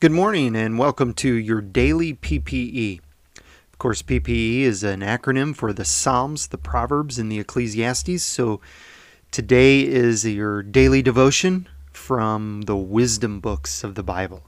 Good morning and welcome to your daily PPE. Of course, PPE is an acronym for the Psalms, the Proverbs, and the Ecclesiastes. So today is your daily devotion from the wisdom books of the Bible.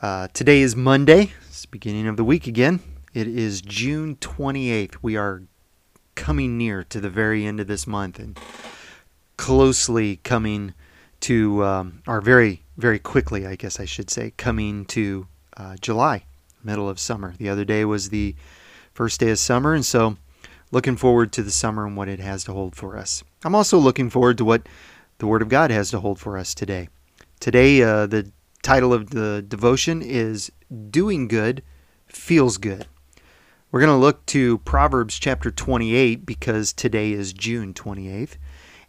Uh, today is Monday, it's beginning of the week again. It is June 28th. We are coming near to the very end of this month and closely coming to um, our very very quickly, I guess I should say, coming to uh, July, middle of summer. The other day was the first day of summer, and so looking forward to the summer and what it has to hold for us. I'm also looking forward to what the Word of God has to hold for us today. Today, uh, the title of the devotion is Doing Good Feels Good. We're going to look to Proverbs chapter 28 because today is June 28th.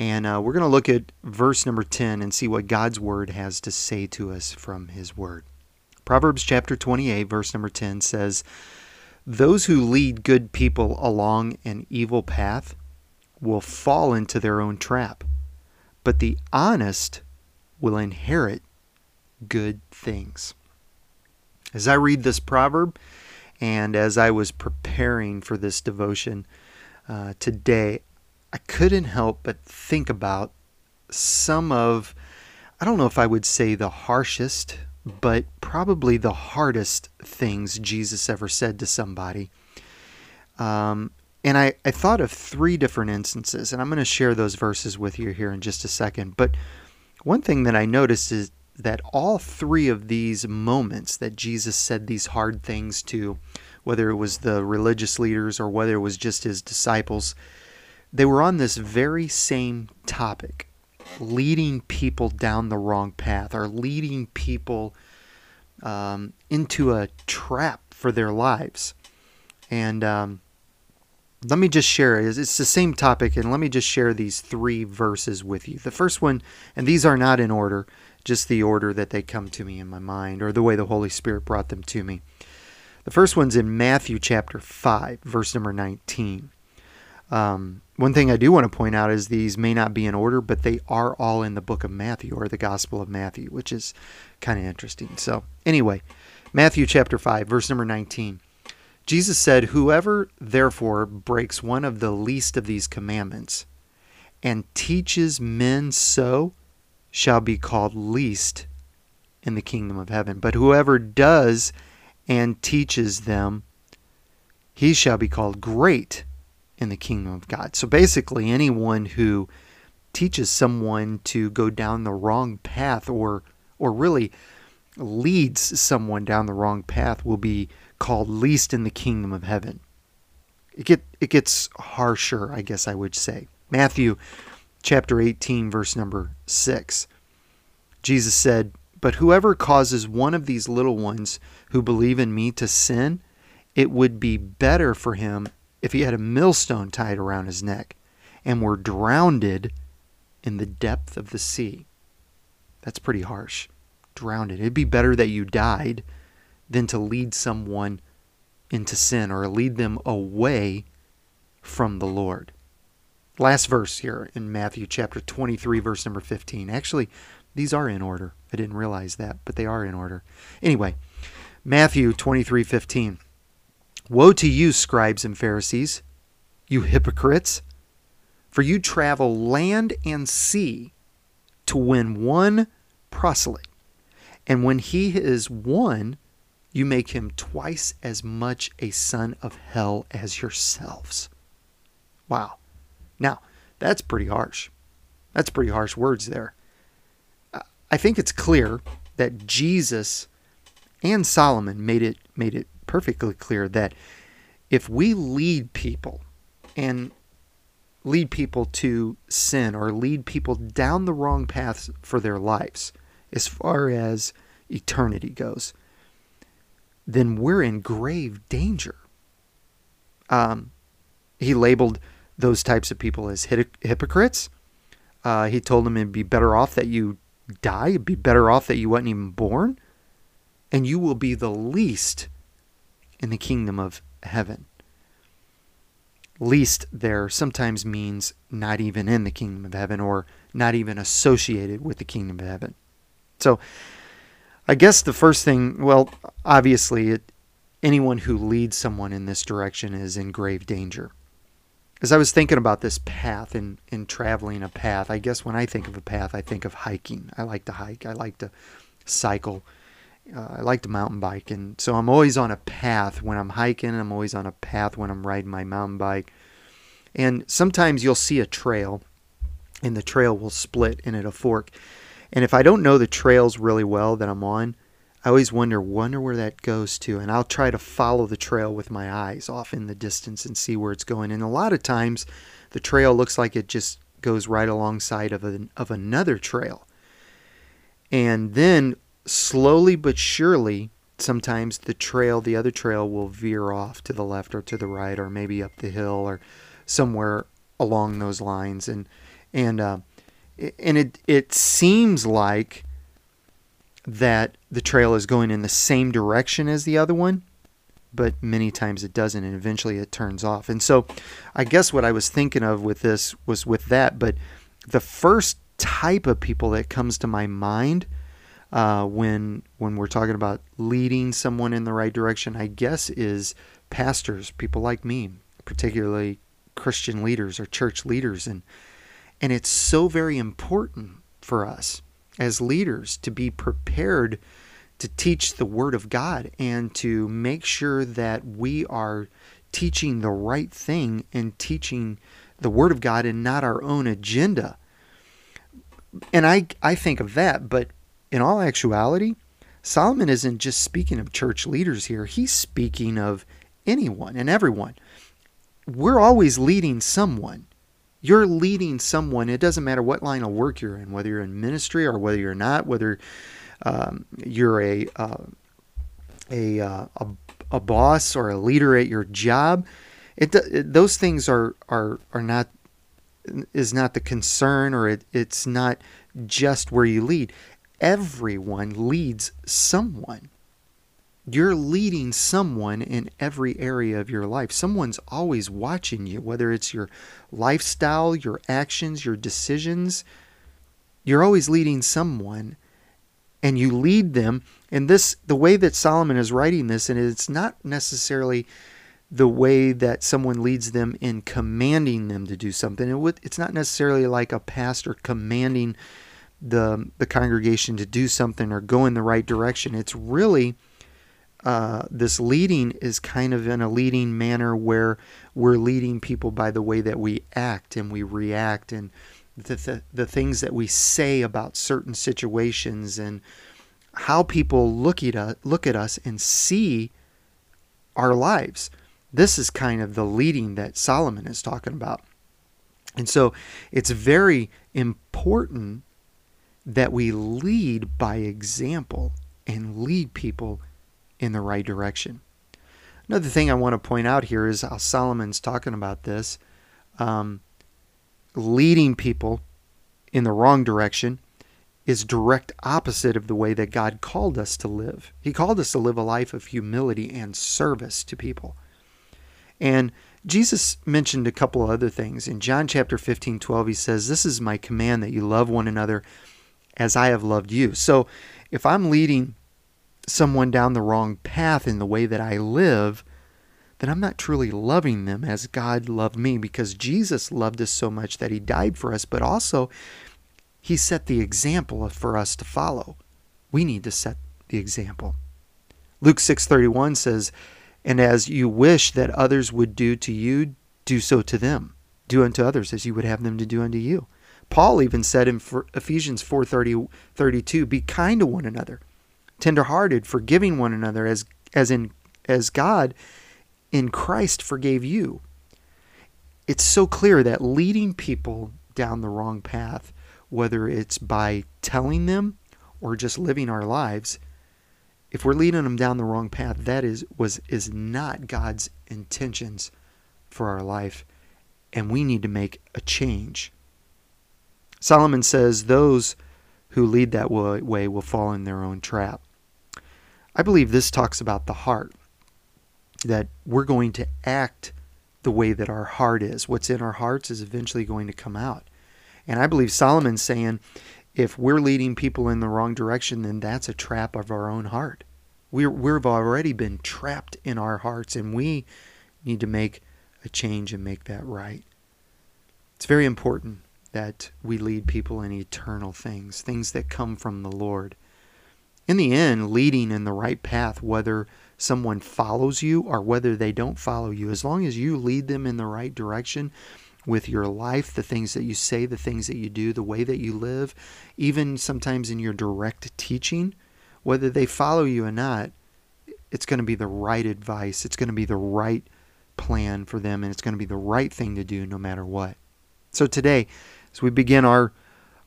And uh, we're going to look at verse number 10 and see what God's word has to say to us from his word. Proverbs chapter 28, verse number 10 says, Those who lead good people along an evil path will fall into their own trap, but the honest will inherit good things. As I read this proverb, and as I was preparing for this devotion uh, today, I couldn't help but think about some of, I don't know if I would say the harshest, but probably the hardest things Jesus ever said to somebody. Um, and I, I thought of three different instances, and I'm going to share those verses with you here in just a second. But one thing that I noticed is that all three of these moments that Jesus said these hard things to, whether it was the religious leaders or whether it was just his disciples, they were on this very same topic leading people down the wrong path or leading people um, into a trap for their lives. And um, let me just share it. It's the same topic, and let me just share these three verses with you. The first one, and these are not in order, just the order that they come to me in my mind or the way the Holy Spirit brought them to me. The first one's in Matthew chapter 5, verse number 19. Um, one thing I do want to point out is these may not be in order, but they are all in the book of Matthew or the Gospel of Matthew, which is kind of interesting. So, anyway, Matthew chapter 5, verse number 19. Jesus said, Whoever therefore breaks one of the least of these commandments and teaches men so shall be called least in the kingdom of heaven. But whoever does and teaches them, he shall be called great in the kingdom of God. So basically, anyone who teaches someone to go down the wrong path or or really leads someone down the wrong path will be called least in the kingdom of heaven. It get it gets harsher, I guess I would say. Matthew chapter 18 verse number 6. Jesus said, "But whoever causes one of these little ones who believe in me to sin, it would be better for him if he had a millstone tied around his neck and were drowned in the depth of the sea. That's pretty harsh. Drowned. It'd be better that you died than to lead someone into sin or lead them away from the Lord. Last verse here in Matthew chapter 23, verse number 15. Actually, these are in order. I didn't realize that, but they are in order. Anyway, Matthew 23, 15. Woe to you, scribes and Pharisees, you hypocrites! For you travel land and sea to win one proselyte. And when he is won, you make him twice as much a son of hell as yourselves. Wow. Now, that's pretty harsh. That's pretty harsh words there. I think it's clear that Jesus and Solomon made it made it perfectly clear that if we lead people and lead people to sin or lead people down the wrong paths for their lives as far as eternity goes, then we're in grave danger. Um, he labeled those types of people as hypocrites. Uh, he told them it'd be better off that you die, it'd be better off that you wasn't even born, and you will be the least in the kingdom of heaven. Least there sometimes means not even in the kingdom of heaven or not even associated with the kingdom of heaven. So I guess the first thing, well, obviously, it, anyone who leads someone in this direction is in grave danger. As I was thinking about this path and in, in traveling a path, I guess when I think of a path, I think of hiking. I like to hike. I like to cycle. Uh, I like to mountain bike, and so I'm always on a path when I'm hiking. I'm always on a path when I'm riding my mountain bike. And sometimes you'll see a trail, and the trail will split and it'll fork. And if I don't know the trails really well that I'm on, I always wonder, wonder where that goes to, and I'll try to follow the trail with my eyes off in the distance and see where it's going. And a lot of times, the trail looks like it just goes right alongside of an, of another trail. And then slowly but surely, sometimes the trail, the other trail, will veer off to the left or to the right, or maybe up the hill or somewhere along those lines. And and uh, and it it seems like that the trail is going in the same direction as the other one, but many times it doesn't, and eventually it turns off. And so, I guess what I was thinking of with this was with that, but the first type of people that comes to my mind uh, when when we're talking about leading someone in the right direction, I guess is pastors, people like me, particularly Christian leaders or church leaders, and and it's so very important for us as leaders to be prepared to teach the Word of God and to make sure that we are teaching the right thing and teaching the Word of God and not our own agenda. And I, I think of that, but in all actuality, Solomon isn't just speaking of church leaders here, he's speaking of anyone and everyone. We're always leading someone. You're leading someone. It doesn't matter what line of work you're in, whether you're in ministry or whether you're not, whether um, you're a, uh, a, uh, a, a boss or a leader at your job. It, it, those things are, are, are not is not the concern or it, it's not just where you lead. Everyone leads someone. You're leading someone in every area of your life. Someone's always watching you, whether it's your lifestyle, your actions, your decisions. You're always leading someone and you lead them. And this, the way that Solomon is writing this, and it's not necessarily the way that someone leads them in commanding them to do something. It would, it's not necessarily like a pastor commanding the the congregation to do something or go in the right direction. It's really uh, this leading is kind of in a leading manner where we're leading people by the way that we act and we react and the, the, the things that we say about certain situations and how people look at us, look at us and see our lives. This is kind of the leading that Solomon is talking about. And so it's very important that we lead by example and lead people in the right direction. Another thing I want to point out here is how Solomon's talking about this um, leading people in the wrong direction is direct opposite of the way that God called us to live. He called us to live a life of humility and service to people. And Jesus mentioned a couple other things. In John chapter 15, 12, he says, This is my command that you love one another as I have loved you. So if I'm leading someone down the wrong path in the way that I live, then I'm not truly loving them as God loved me because Jesus loved us so much that he died for us, but also he set the example for us to follow. We need to set the example. Luke 6:31 says, "And as you wish that others would do to you, do so to them. Do unto others as you would have them to do unto you." Paul even said in Ephesians 4:30 32, "Be kind to one another, tenderhearted, forgiving one another as as in as God in Christ forgave you." It's so clear that leading people down the wrong path, whether it's by telling them or just living our lives, if we're leading them down the wrong path, that is was is not God's intentions for our life, and we need to make a change. Solomon says those who lead that way will fall in their own trap. I believe this talks about the heart, that we're going to act the way that our heart is. What's in our hearts is eventually going to come out. And I believe Solomon's saying if we're leading people in the wrong direction, then that's a trap of our own heart. We're, we've already been trapped in our hearts, and we need to make a change and make that right. It's very important that we lead people in eternal things, things that come from the Lord. In the end, leading in the right path, whether someone follows you or whether they don't follow you, as long as you lead them in the right direction with your life, the things that you say, the things that you do, the way that you live, even sometimes in your direct teaching, whether they follow you or not, it's going to be the right advice. It's going to be the right plan for them, and it's going to be the right thing to do no matter what. So today, as we begin our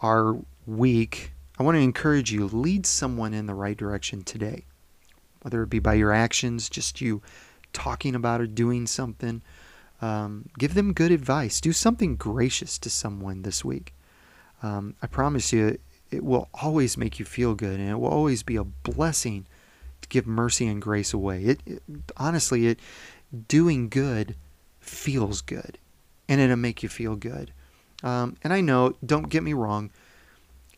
our week, I want to encourage you lead someone in the right direction today. Whether it be by your actions, just you talking about or doing something, um, give them good advice. Do something gracious to someone this week. Um, I promise you, it will always make you feel good, and it will always be a blessing to give mercy and grace away. It, it honestly, it doing good feels good, and it'll make you feel good. Um, and I know, don't get me wrong,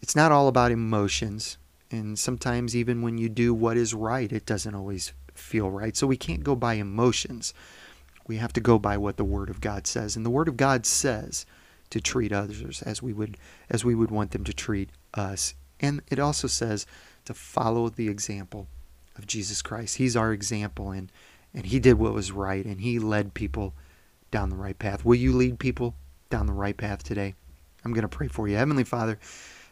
it's not all about emotions. And sometimes, even when you do what is right, it doesn't always feel right. So we can't go by emotions. We have to go by what the Word of God says. And the Word of God says to treat others as we would as we would want them to treat us. And it also says to follow the example of Jesus Christ. He's our example and and he did what was right and he led people down the right path. Will you lead people down the right path today. I'm going to pray for you. Heavenly Father,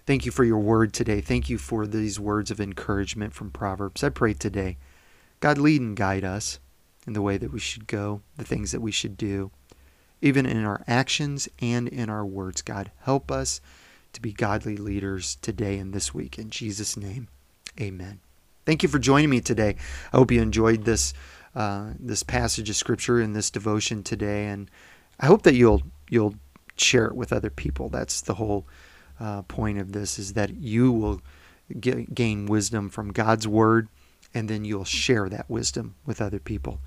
thank you for your word today. Thank you for these words of encouragement from Proverbs. I pray today, God, lead and guide us in the way that we should go, the things that we should do, even in our actions and in our words. God, help us to be godly leaders today and this week. In Jesus' name, amen. Thank you for joining me today. I hope you enjoyed this uh, this passage of scripture and this devotion today, and I hope that you'll you'll share it with other people. That's the whole uh, point of this is that you will get, gain wisdom from God's word and then you'll share that wisdom with other people.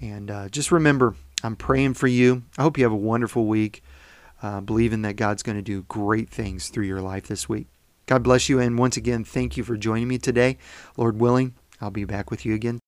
And uh, just remember, I'm praying for you. I hope you have a wonderful week, uh, believing that God's going to do great things through your life this week. God bless you. And once again, thank you for joining me today. Lord willing, I'll be back with you again